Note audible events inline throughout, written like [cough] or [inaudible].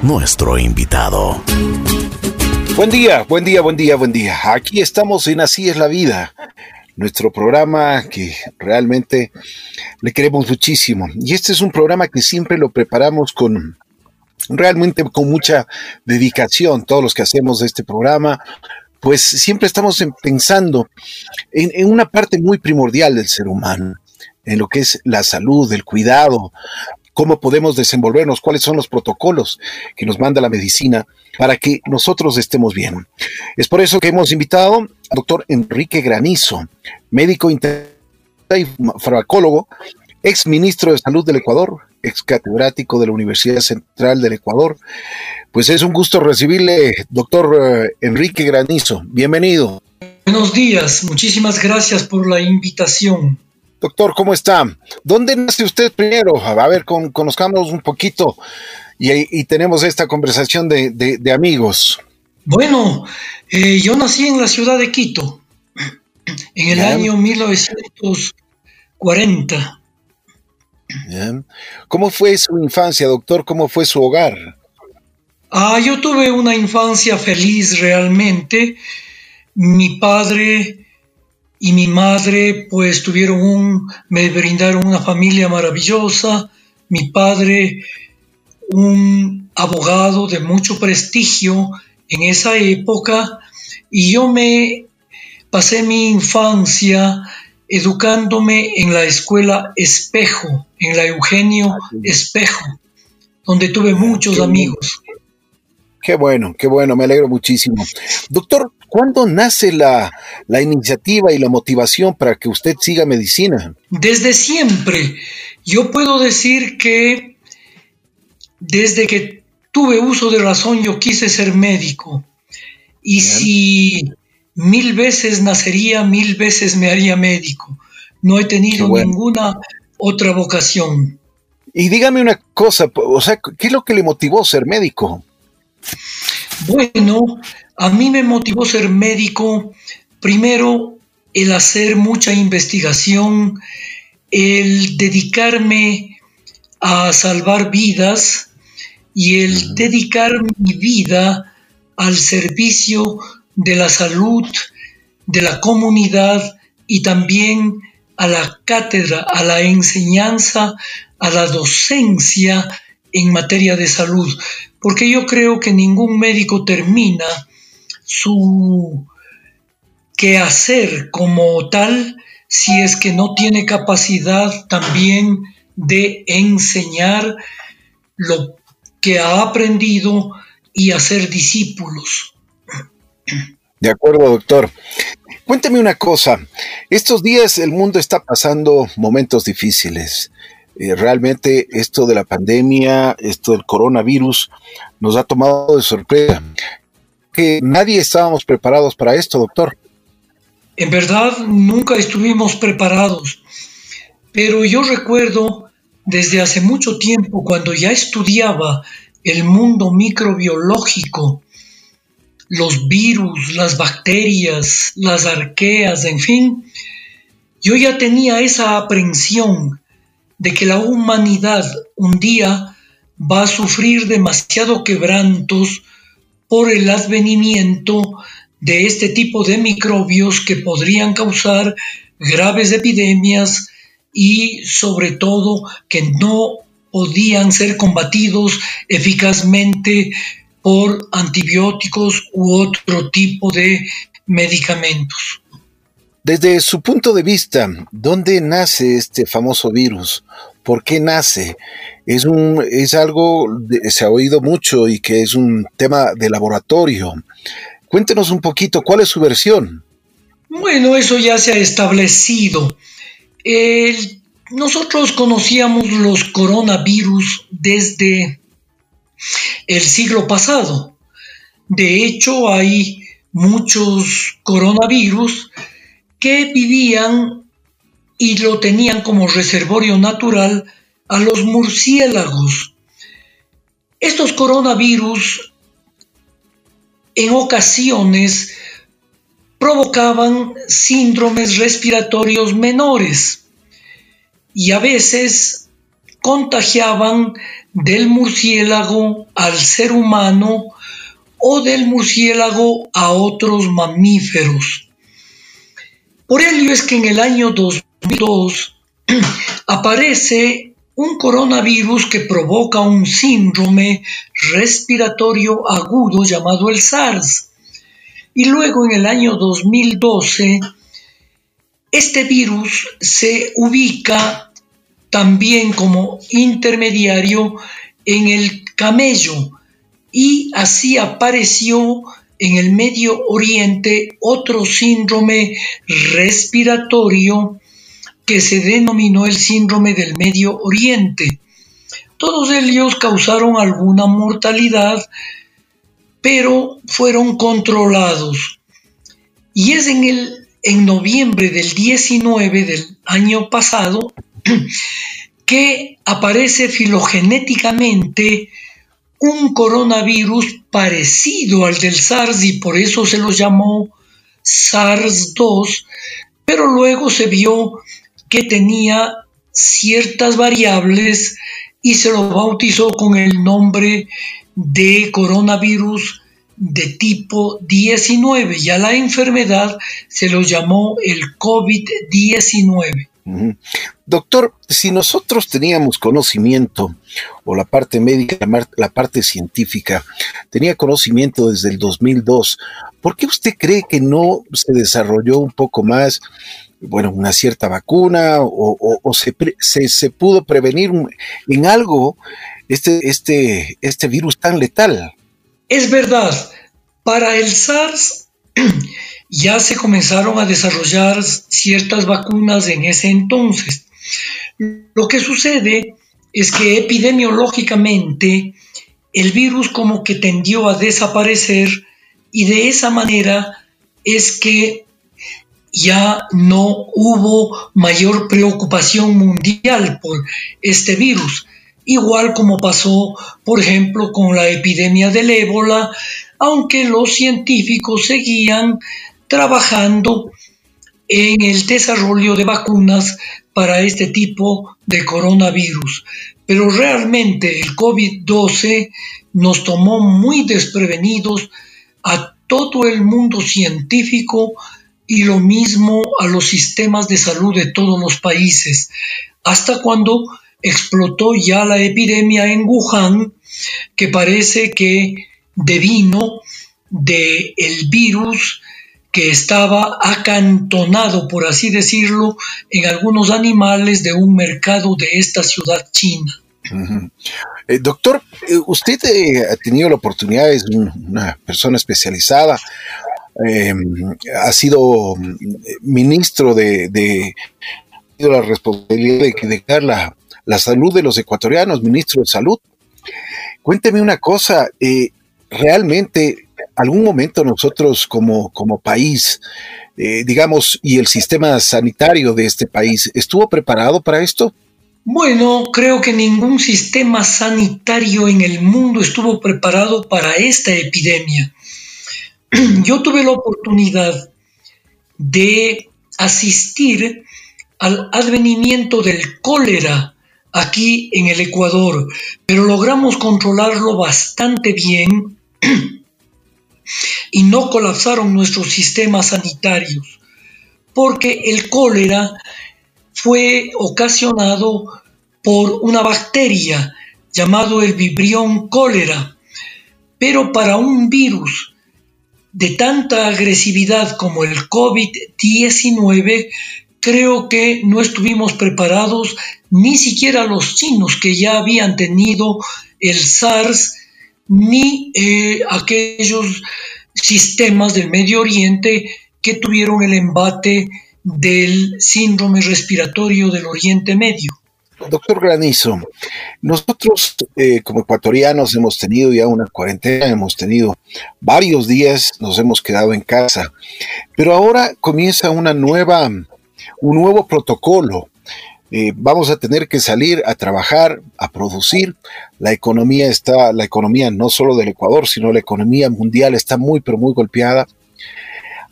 nuestro invitado. Buen día, buen día, buen día, buen día. Aquí estamos en Así es la vida, nuestro programa que realmente le queremos muchísimo. Y este es un programa que siempre lo preparamos con realmente con mucha dedicación, todos los que hacemos este programa, pues siempre estamos pensando en, en una parte muy primordial del ser humano, en lo que es la salud, el cuidado, cómo podemos desenvolvernos, cuáles son los protocolos que nos manda la medicina para que nosotros estemos bien. Es por eso que hemos invitado al doctor Enrique Granizo, médico y farmacólogo, ex ministro de Salud del Ecuador, ex catedrático de la Universidad Central del Ecuador. Pues es un gusto recibirle, doctor eh, Enrique Granizo. Bienvenido. Buenos días, muchísimas gracias por la invitación. Doctor, ¿cómo está? ¿Dónde nace usted primero? A ver, conozcamos un poquito y, tenemos esta conversación de, amigos. Bueno, eh, yo nací en la ciudad de Quito en el año 1940. ¿Cómo fue su infancia, doctor? ¿Cómo fue su hogar? Ah, yo tuve una infancia feliz realmente. Mi padre y mi madre pues tuvieron un, me brindaron una familia maravillosa, mi padre un abogado de mucho prestigio en esa época y yo me pasé mi infancia educándome en la escuela Espejo, en la Eugenio Espejo, donde tuve muchos amigos. Qué bueno, qué bueno, me alegro muchísimo. Doctor, ¿cuándo nace la, la, iniciativa y la motivación para que usted siga medicina? Desde siempre. Yo puedo decir que desde que tuve uso de razón yo quise ser médico. Y si mil veces nacería, mil veces me haría médico. No he tenido ninguna otra vocación. Y dígame una cosa, o sea, ¿qué es lo que le motivó ser médico? Bueno, a mí me motivó ser médico, primero el hacer mucha investigación, el dedicarme a salvar vidas y el dedicar mi vida al servicio de la salud, de la comunidad y también a la cátedra, a la enseñanza, a la docencia en materia de salud. Porque yo creo que ningún médico termina su quehacer como tal si es que no tiene capacidad también de enseñar lo que ha aprendido y hacer discípulos. De acuerdo, doctor. Cuénteme una cosa. Estos días el mundo está pasando momentos difíciles. Eh, realmente esto de la pandemia, esto del coronavirus, nos ha tomado de sorpresa. Que nadie estábamos preparados para esto, doctor. En verdad, nunca estuvimos preparados. Pero yo recuerdo desde hace mucho tiempo, cuando ya estudiaba el mundo microbiológico, los virus, las bacterias, las arqueas, en fin, yo ya tenía esa aprensión de que la humanidad un día va a sufrir demasiado quebrantos por el advenimiento de este tipo de microbios que podrían causar graves epidemias y sobre todo que no podían ser combatidos eficazmente por antibióticos u otro tipo de medicamentos. Desde su punto de vista, ¿dónde nace este famoso virus? ¿Por qué nace? Es, un, es algo, se ha oído mucho y que es un tema de laboratorio. Cuéntenos un poquito, ¿cuál es su versión? Bueno, eso ya se ha establecido. nosotros conocíamos los coronavirus desde el siglo pasado. De hecho, hay muchos coronavirus que vivían y lo tenían como reservorio natural a los murciélagos. Estos coronavirus en ocasiones provocaban síndromes respiratorios menores y a veces contagiaban del murciélago al ser humano o del murciélago a otros mamíferos. Por ello es que en el año 2002 [clears throat] aparece un coronavirus que provoca un síndrome respiratorio agudo llamado el SARS. Y luego en el año 2012 este virus se ubica también como intermediario en el camello y así apareció en el Medio Oriente otro síndrome respiratorio que se denominó el síndrome del Medio Oriente. Todos ellos causaron alguna mortalidad, pero fueron controlados. Y es en el en noviembre del 19 del año pasado [clears throat] que aparece filogenéticamente un coronavirus parecido al del SARS y por eso se lo llamó SARS-2, pero luego se vio que tenía ciertas variables y se lo bautizó con el nombre de coronavirus de tipo 19. Ya la enfermedad se lo llamó el COVID-19. Doctor, si nosotros teníamos conocimiento, o la parte médica, la parte científica, tenía conocimiento desde el 2002, ¿por qué usted cree que no se desarrolló un poco más, bueno, una cierta vacuna o, se, se, pudo prevenir en algo este, este, este virus tan letal? Es verdad, para el SARS [clears throat] ya se comenzaron a desarrollar ciertas vacunas en ese entonces. Lo que sucede es que epidemiológicamente el virus como que tendió a desaparecer y de esa manera es que ya no hubo mayor preocupación mundial por este virus, igual como pasó, por ejemplo, con la epidemia del ébola, aunque los científicos seguían trabajando en el desarrollo de vacunas para este tipo de coronavirus. Pero realmente el COVID-12 nos tomó muy desprevenidos a todo el mundo científico y lo mismo a los sistemas de salud de todos los países, hasta cuando explotó ya la epidemia en Wuhan, que parece que devino de el virus que estaba acantonado, por así decirlo, en algunos animales de un mercado de esta ciudad china. Eh, doctor, eh, usted eh, ha tenido la oportunidad, es una persona especializada, em, ha sido mm, ministro de, de, la responsabilidad de, de dar la, la, salud de los ecuatorianos, ministro de salud. Cuénteme una cosa, realmente algún momento nosotros como, como país, eh, digamos, y el sistema sanitario de este país, ¿estuvo preparado para esto? Bueno, creo que ningún sistema sanitario en el mundo estuvo preparado para esta epidemia. [clears throat] Yo tuve la oportunidad de asistir al advenimiento del cólera aquí en el Ecuador, pero logramos controlarlo bastante bien [clears throat] y no colapsaron nuestros sistemas sanitarios, porque el cólera fue ocasionado por una bacteria llamado el vibrión cólera, pero para un virus de tanta agresividad como el COVID-19, creo que no estuvimos preparados, ni siquiera los chinos que ya habían tenido el SARS, ni eh, aquellos sistemas del Medio Oriente que tuvieron el embate del síndrome respiratorio del Oriente Medio. Doctor Granizo, nosotros eh, como ecuatorianos hemos tenido ya una cuarentena, hemos tenido varios días, nos hemos quedado en casa, pero ahora comienza una nueva, un nuevo protocolo eh, vamos a tener que salir a trabajar, a producir. La economía está, la economía no solo del Ecuador, sino la economía mundial está muy, pero muy golpeada.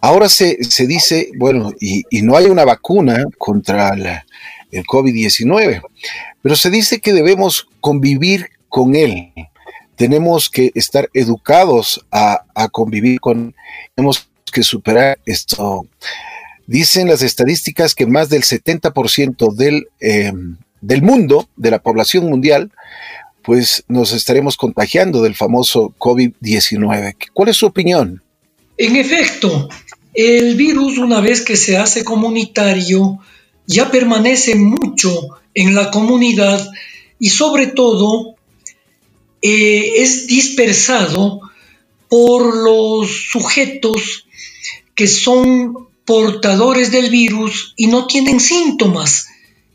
Ahora se, dice, bueno, y, no hay una vacuna contra el COVID-19. Pero se dice que debemos convivir con él. Tenemos que estar educados a, convivir con, tenemos que superar esto. Dicen las estadísticas que más del 70% del, em, del mundo, de la población mundial, pues nos estaremos contagiando del famoso COVID-19. ¿Cuál es su opinión? En efecto, el virus una vez que se hace comunitario ya permanece mucho en la comunidad y sobre todo eh, es dispersado por los sujetos que son portadores del virus y no tienen síntomas.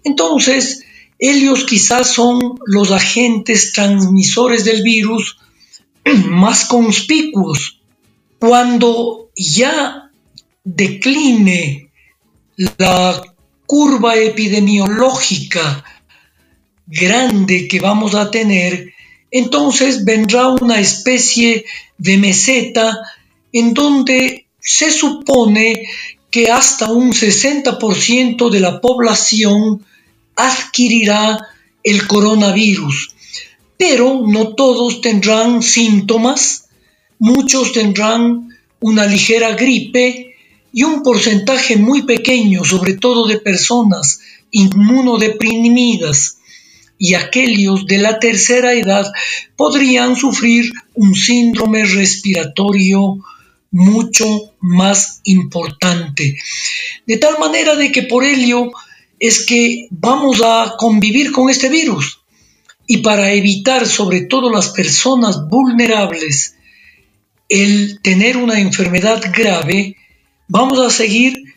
Entonces, ellos quizás son los agentes transmisores del virus [clears throat] más conspicuos. Cuando ya decline la curva epidemiológica grande que vamos a tener, entonces vendrá una especie de meseta en donde se supone que hasta un 60% de la población adquirirá el coronavirus. Pero no todos tendrán síntomas, muchos tendrán una ligera gripe y un porcentaje muy pequeño, sobre todo de personas inmunodeprimidas y aquellos de la tercera edad podrían sufrir un síndrome respiratorio mucho más importante. De tal manera de que por ello es que vamos a convivir con este virus y para evitar sobre todo las personas vulnerables el tener una enfermedad grave, vamos a seguir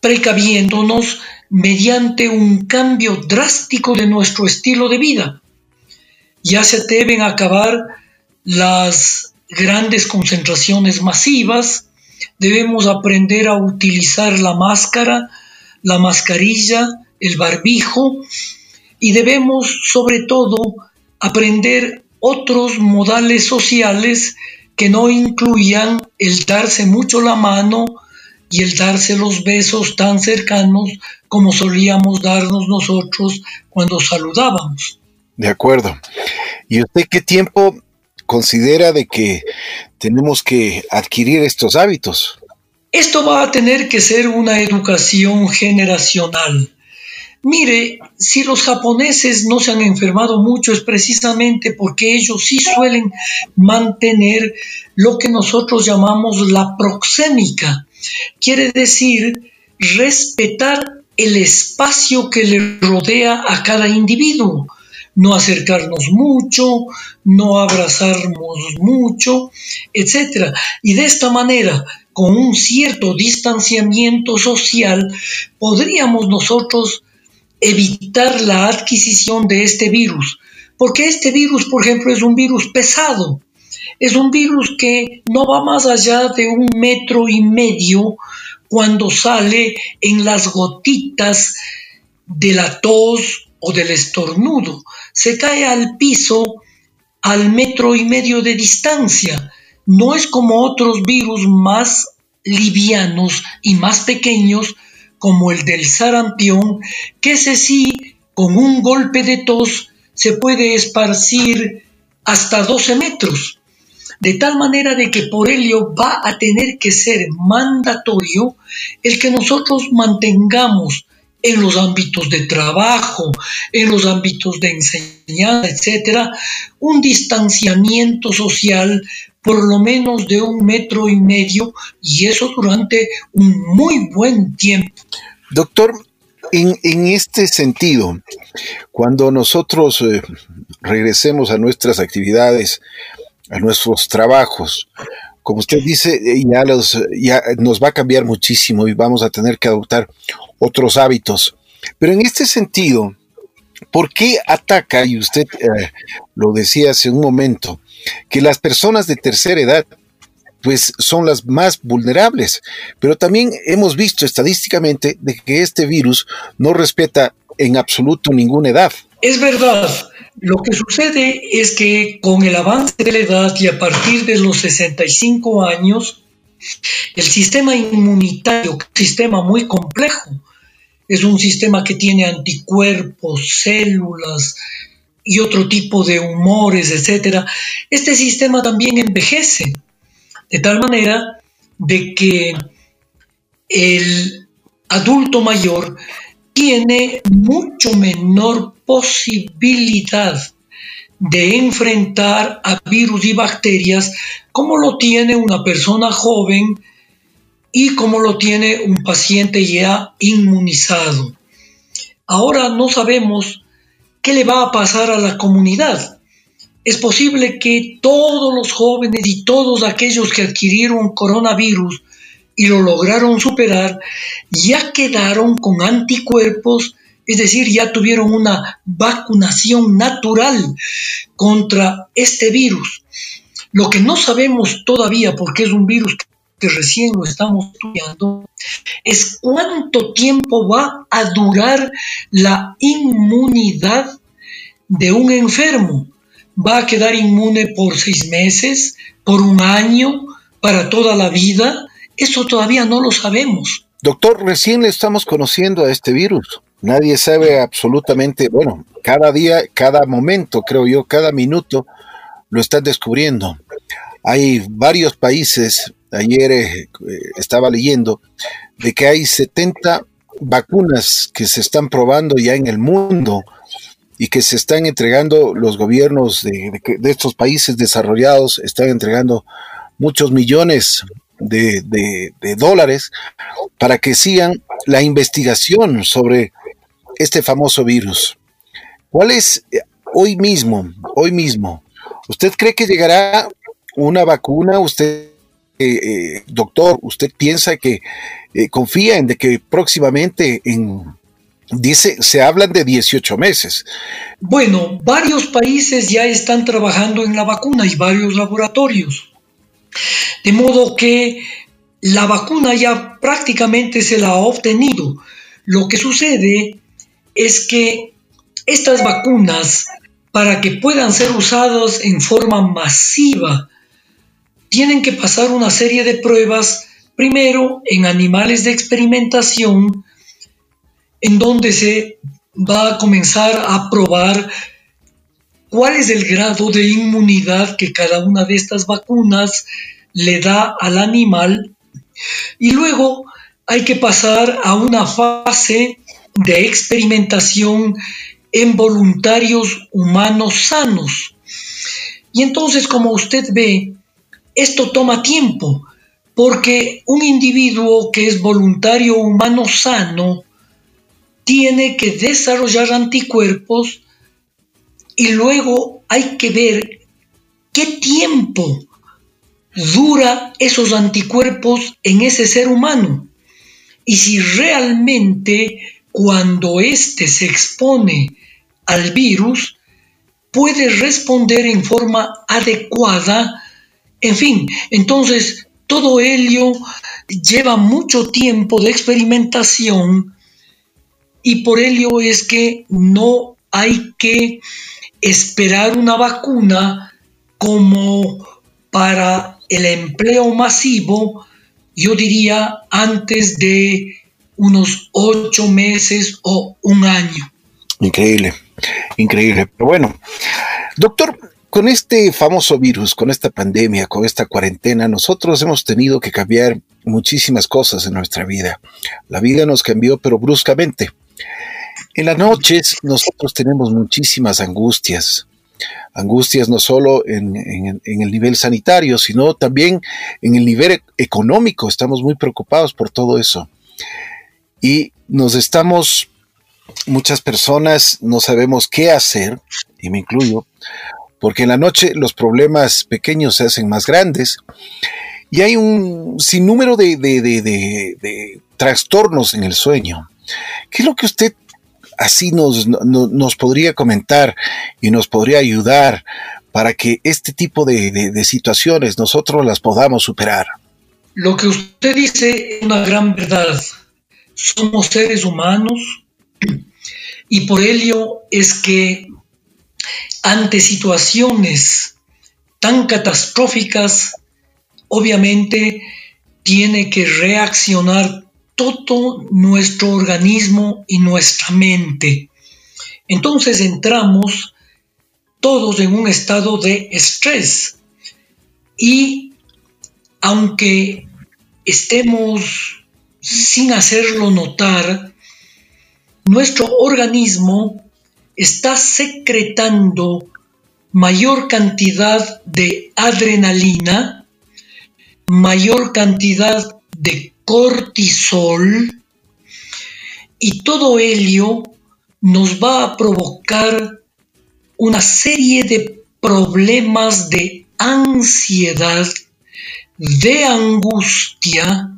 precaviéndonos mediante un cambio drástico de nuestro estilo de vida. Ya se deben acabar las grandes concentraciones masivas, debemos aprender a utilizar la máscara, la mascarilla, el barbijo y debemos sobre todo aprender otros modales sociales que no incluyan el darse mucho la mano y el darse los besos tan cercanos como solíamos darnos nosotros cuando saludábamos. De acuerdo. ¿Y usted qué tiempo considera de que tenemos que adquirir estos hábitos? Esto va a tener que ser una educación generacional. Mire, si los japoneses no se han enfermado mucho es precisamente porque ellos sí suelen mantener lo que nosotros llamamos la proxémica. Quiere decir respetar el espacio que le rodea a cada individuo no acercarnos mucho, no abrazarnos mucho, etc. Y de esta manera, con un cierto distanciamiento social, podríamos nosotros evitar la adquisición de este virus. Porque este virus, por ejemplo, es un virus pesado. Es un virus que no va más allá de un metro y medio cuando sale en las gotitas de la tos o del estornudo se cae al piso al metro y medio de distancia. No es como otros virus más livianos y más pequeños como el del sarampión, que ese sí, con un golpe de tos, se puede esparcir hasta 12 metros. De tal manera de que por ello va a tener que ser mandatorio el que nosotros mantengamos en los ámbitos de trabajo, en los ámbitos de enseñanza, etcétera, un distanciamiento social por lo menos de un metro y medio y eso durante un muy buen tiempo. Doctor, en, este sentido, cuando nosotros eh, regresemos a nuestras actividades, a nuestros trabajos, como usted dice, eh, ya, los, ya nos va a cambiar muchísimo y vamos a tener que adoptar otros hábitos. Pero en este sentido, ¿por qué ataca, y usted eh, lo decía hace un momento, que las personas de tercera edad pues son las más vulnerables, pero también hemos visto estadísticamente de que este virus no respeta en absoluto ninguna edad. Es verdad, lo que sucede es que con el avance de la edad y a partir de los 65 años, el sistema inmunitario, un sistema muy complejo, es un sistema que tiene anticuerpos, células y otro tipo de humores, etc. Este sistema también envejece, de tal manera de que el adulto mayor tiene mucho menor posibilidad de enfrentar a virus y bacterias como lo tiene una persona joven y como lo tiene un paciente ya inmunizado. Ahora no sabemos qué le va a pasar a la comunidad. Es posible que todos los jóvenes y todos aquellos que adquirieron coronavirus y lo lograron superar, ya quedaron con anticuerpos, es decir, ya tuvieron una vacunación natural contra este virus. Lo que no sabemos todavía, porque es un virus recién lo estamos estudiando, es cuánto tiempo va a durar la inmunidad de un enfermo. ¿Va a quedar inmune por seis meses, por un año, para toda la vida? Eso todavía no lo sabemos. Doctor, recién le estamos conociendo a este virus. Nadie sabe absolutamente, bueno, cada día, cada momento, creo yo, cada minuto lo están descubriendo. Hay varios países, ayer eh, estaba leyendo, de que hay 70 vacunas que se están probando ya en el mundo y que se están entregando los gobiernos de, de estos países desarrollados, están entregando muchos millones de, dólares para que sigan la investigación sobre este famoso virus. ¿Cuál es eh, hoy mismo, hoy mismo? ¿Usted cree que llegará una vacuna? ¿Usted, eh, eh, doctor, usted piensa que confía en que próximamente en Dice, se hablan de 18 meses. Bueno, varios países ya están trabajando en la vacuna y varios laboratorios. De modo que la vacuna ya prácticamente se la ha obtenido. Lo que sucede es que estas vacunas, para que puedan ser usadas en forma masiva, tienen que pasar una serie de pruebas, primero en animales de experimentación, en donde se va a comenzar a probar cuál es el grado de inmunidad que cada una de estas vacunas le da al animal y luego hay que pasar a una fase de experimentación en voluntarios humanos sanos. Y entonces, como usted ve, esto toma tiempo, porque un individuo que es voluntario humano sano tiene que desarrollar anticuerpos y luego hay que ver qué tiempo dura esos anticuerpos en ese ser humano y si realmente cuando éste se expone al virus puede responder en forma adecuada. En fin, entonces todo ello lleva mucho tiempo de experimentación y por ello es que no hay que esperar una vacuna como para el empleo masivo, yo diría antes de unos ocho meses o un año. Increíble, increíble. Pero bueno, doctor, con este famoso virus, con esta pandemia, con esta cuarentena, nosotros hemos tenido que cambiar muchísimas cosas en nuestra vida. La vida nos cambió, pero bruscamente. En las noches nosotros tenemos muchísimas angustias, angustias no solo en, el nivel sanitario, sino también en el nivel económico. Estamos muy preocupados por todo eso. Y nos estamos, muchas personas no sabemos qué hacer, y me incluyo, porque en la noche los problemas pequeños se hacen más grandes y hay un sinnúmero de, de trastornos en el sueño. ¿Qué es lo que usted así nos, nos podría comentar y nos podría ayudar para que este tipo de, situaciones nosotros las podamos superar? Lo que usted dice es una gran verdad. Somos seres humanos y por ello es que ante situaciones tan catastróficas, obviamente tiene que reaccionar todo nuestro organismo y nuestra mente. Entonces entramos todos en un estado de estrés y aunque estemos sin hacerlo notar, nuestro organismo está secretando mayor cantidad de adrenalina, mayor cantidad de cortisol y todo ello nos va a provocar una serie de problemas de ansiedad, de angustia,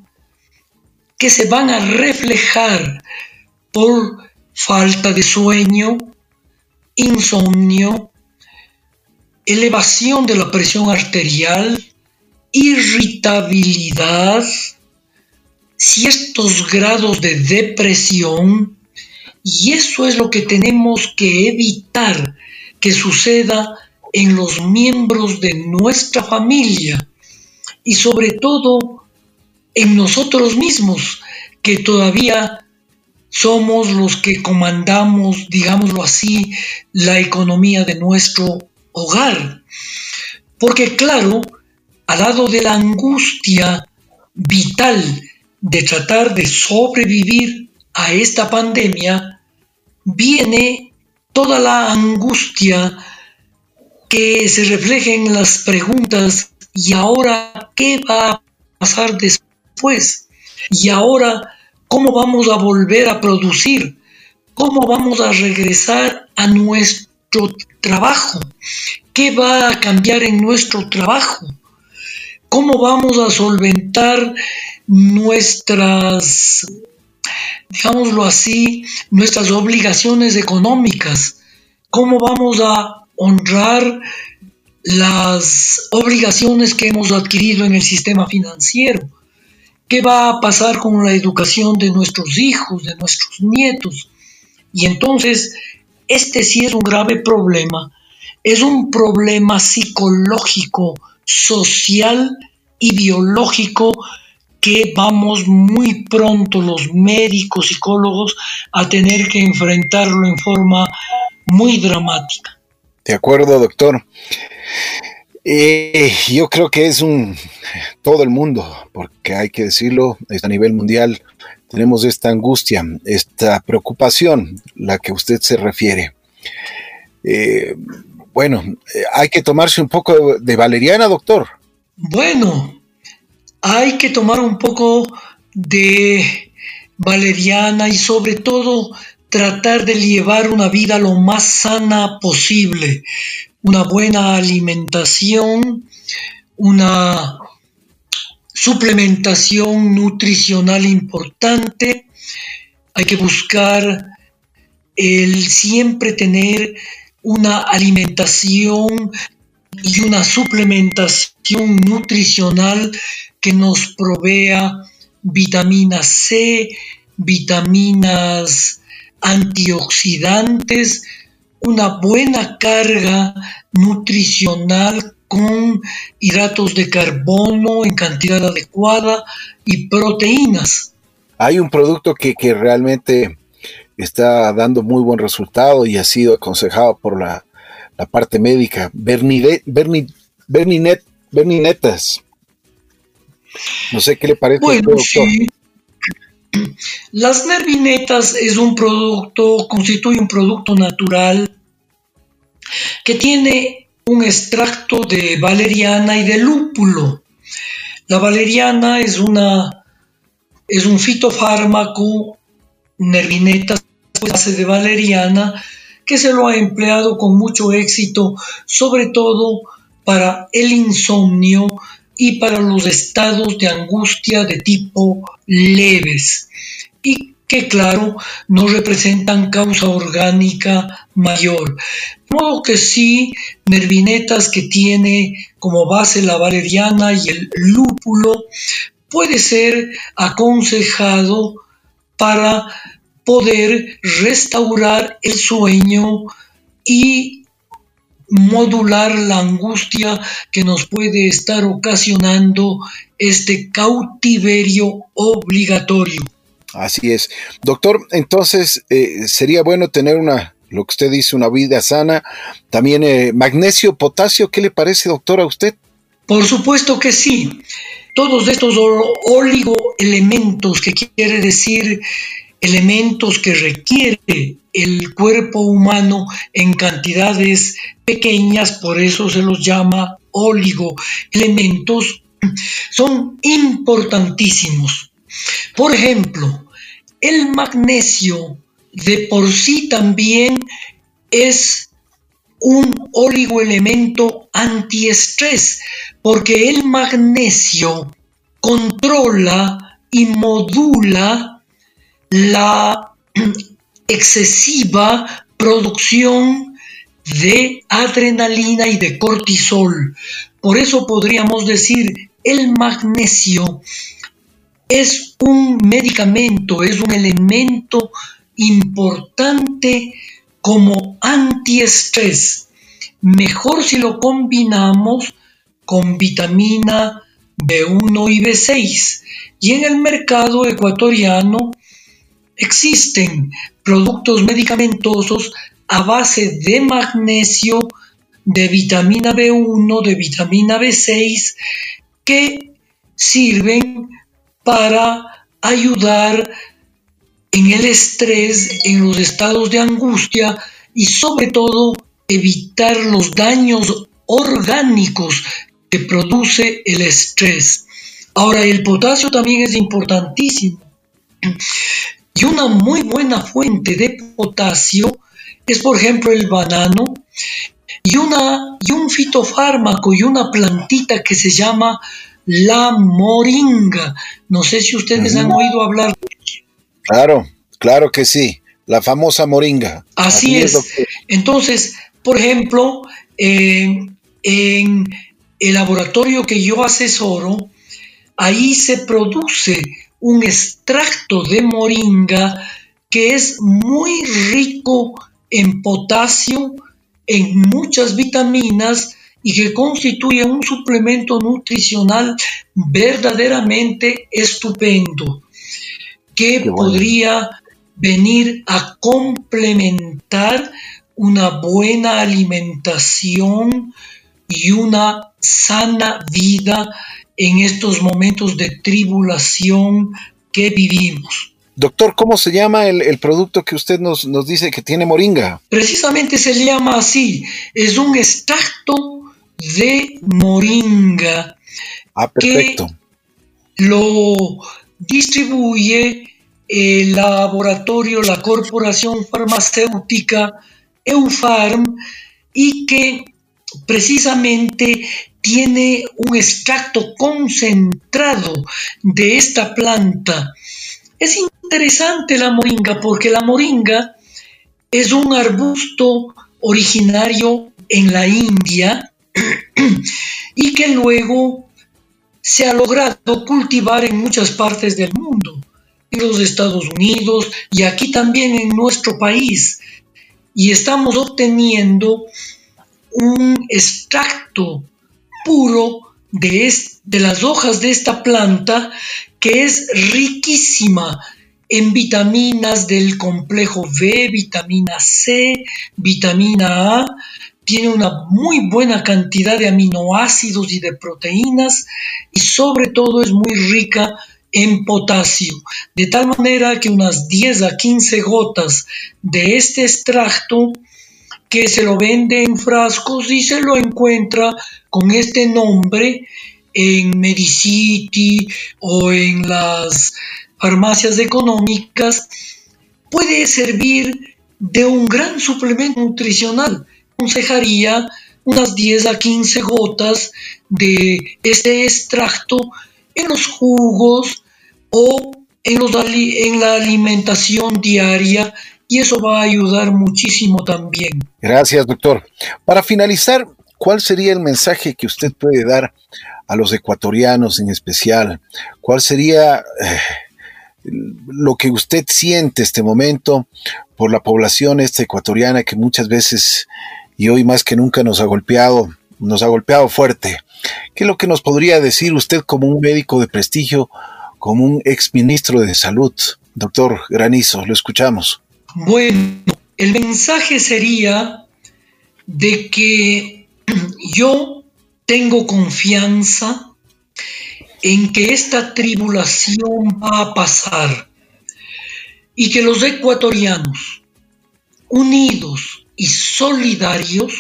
que se van a reflejar por falta de sueño, insomnio, elevación de la presión arterial, irritabilidad, ciertos grados de depresión, y eso es lo que tenemos que evitar que suceda en los miembros de nuestra familia y sobre todo en nosotros mismos, que todavía somos los que comandamos, digámoslo así, la economía de nuestro hogar. Porque claro, al lado de la angustia vital de tratar de sobrevivir a esta pandemia, viene toda la angustia que se refleja en las preguntas ¿y ahora qué va a pasar después? ¿Y ahora cómo vamos a volver a producir? ¿Cómo vamos a regresar a nuestro trabajo? ¿Qué va a cambiar en nuestro trabajo? ¿Cómo vamos a solventar nuestras, digámoslo así, nuestras obligaciones económicas? ¿Cómo vamos a honrar las obligaciones que hemos adquirido en el sistema financiero? ¿Qué va a pasar con la educación de nuestros hijos, de nuestros nietos? Y entonces, este sí es un grave problema. Es un problema psicológico, social y biológico que vamos muy pronto los médicos, psicólogos, a tener que enfrentarlo en forma muy dramática. De acuerdo, doctor. Eh, yo creo que es un todo el mundo, porque hay que decirlo, a nivel mundial tenemos esta angustia, esta preocupación, la que usted se refiere. Eh, bueno, eh, hay que tomarse un poco de valeriana, doctor. Bueno, hay que tomar un poco de valeriana y sobre todo tratar de llevar una vida lo más sana posible, una buena alimentación, una suplementación nutricional importante, hay que buscar el siempre tener una alimentación y una suplementación nutricional que nos provea vitamina C, vitaminas antioxidantes, una buena carga nutricional con hidratos de carbono en cantidad adecuada y proteínas. Hay un producto que, realmente está dando muy buen resultado y ha sido aconsejado por la, parte médica, Bernine, Berninetas. No sé qué le parece. Bueno, sí. Las nervinetas es un producto, constituye un producto natural que tiene un extracto de valeriana y de lúpulo. La valeriana es una es un fitofármaco nervinetas base de valeriana que se lo ha empleado con mucho éxito, sobre todo para el insomnio y para los estados de angustia de tipo leves y que claro no representan causa orgánica mayor. Modo que sí, nervinetas que tiene como base la valeriana y el lúpulo puede ser aconsejado para poder restaurar el sueño y modular la angustia que nos puede estar ocasionando este cautiverio obligatorio. Así es. Doctor, entonces eh, sería bueno tener una, lo que usted dice, una vida sana. También eh, magnesio, potasio, ¿qué le parece, doctor, a usted? Por supuesto que sí. Todos estos oligoelementos, que quiere decir elementos que requiere el cuerpo humano en cantidades pequeñas, por eso se los llama oligoelementos, son importantísimos. Por ejemplo, el magnesio de por sí también es un oligoelemento antiestrés, porque el magnesio controla y modula la [clears throat] excesiva producción de adrenalina y de cortisol. Por eso podríamos decir el magnesio es un medicamento, es un elemento importante como antiestrés. Mejor si lo combinamos con vitamina B1 y B6. Y en el mercado ecuatoriano existen productos medicamentosos a base de magnesio, de vitamina B1, de vitamina B6, que sirven para ayudar en el estrés, en los estados de angustia y sobre todo evitar los daños orgánicos que produce el estrés. Ahora, el potasio también es importantísimo. Y una muy buena fuente de potasio es, por ejemplo, el banano y, una, y un fitofármaco y una plantita que se llama la moringa. No sé si ustedes han oído hablar. Claro, claro que sí, la famosa moringa. Así, es. Entonces, por ejemplo, en el laboratorio que yo asesoro, ahí se produce un extracto de moringa que es muy rico en potasio, en muchas vitaminas y que constituye un suplemento nutricional verdaderamente estupendo, que podría venir a complementar una buena alimentación y una sana vida en estos momentos de tribulación que vivimos. Doctor, ¿cómo se llama el, producto que usted nos, nos, dice que tiene moringa? Precisamente se llama así. Es un extracto de moringa ah, perfecto. que lo distribuye el laboratorio, la corporación farmacéutica Eufarm y que precisamente tiene un extracto concentrado de esta planta. Es interesante la moringa porque la moringa es un arbusto originario en la India [clears throat] y que luego se ha logrado cultivar en muchas partes del mundo, en los Estados Unidos y aquí también en nuestro país. Y estamos obteniendo un extracto puro de, de las hojas de esta planta que es riquísima en vitaminas del complejo B, vitamina C, vitamina A, tiene una muy buena cantidad de aminoácidos y de proteínas y sobre todo es muy rica en potasio, de tal manera que unas 10 a 15 gotas de este extracto que se lo vende en frascos y se lo encuentra con este nombre en Medicity o en las farmacias económicas, puede servir de un gran suplemento nutricional. Aconsejaría unas 10 a 15 gotas de este extracto en los jugos o en, los, en la alimentación diaria y eso va a ayudar muchísimo también. Gracias, doctor. Para finalizar, ¿cuál sería el mensaje que usted puede dar a los ecuatorianos en especial? ¿Cuál sería eh, lo que usted siente este momento por la población esta ecuatoriana que muchas veces y hoy más que nunca nos ha golpeado, nos ha golpeado fuerte? ¿Qué es lo que nos podría decir usted como un médico de prestigio, como un exministro de salud Doctor Granizo, lo escuchamos. Bueno, el mensaje sería de que [clears throat] yo tengo confianza en que esta tribulación va a pasar y que los ecuatorianos, unidos y solidarios,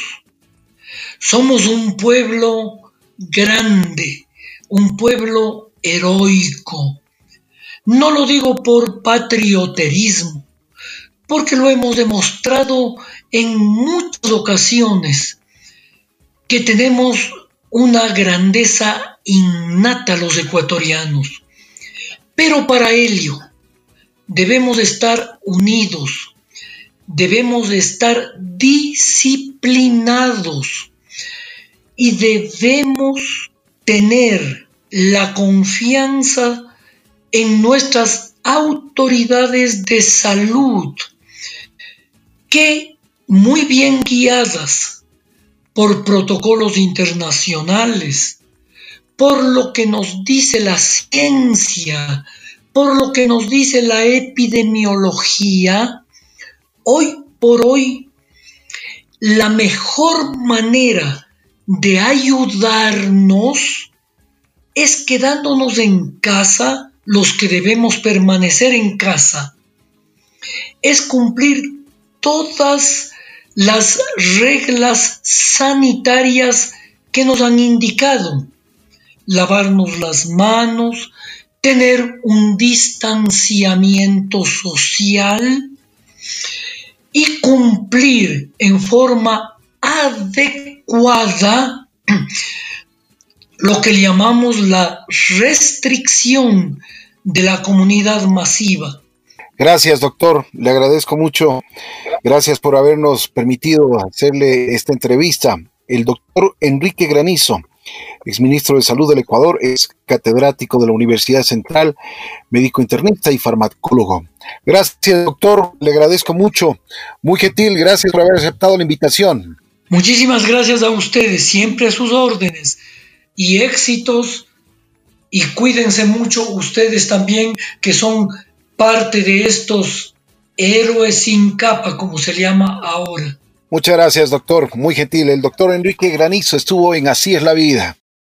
somos un pueblo grande, un pueblo heroico. No lo digo por patrioterismo, porque lo hemos demostrado en muchas ocasiones que tenemos una grandeza innata los ecuatorianos. Pero para ello debemos estar unidos, debemos estar disciplinados y debemos tener la confianza en nuestras autoridades de salud que muy bien guiadas por protocolos internacionales, por lo que nos dice la ciencia, por lo que nos dice la epidemiología, hoy por hoy la mejor manera de ayudarnos es quedándonos en casa los que debemos permanecer en casa. Es cumplir todas las reglas sanitarias que nos han indicado. Lavarnos las manos, tener un distanciamiento social y cumplir en forma adecuada lo que llamamos la restricción de la comunidad masiva. Gracias, doctor. Le agradezco mucho. Gracias por habernos permitido hacerle esta entrevista. El doctor Enrique Granizo, exministro de Salud del Ecuador, es catedrático de la Universidad Central, médico internista y farmacólogo. Gracias, doctor. Le agradezco mucho. Muy gentil. Gracias por haber aceptado la invitación. Muchísimas gracias a ustedes, siempre a sus órdenes y éxitos. Y cuídense mucho ustedes también, que son parte de estos héroes sin capa, como se llama ahora. Muchas gracias, doctor. Muy gentil. El doctor Enrique Granizo estuvo en Así es la vida.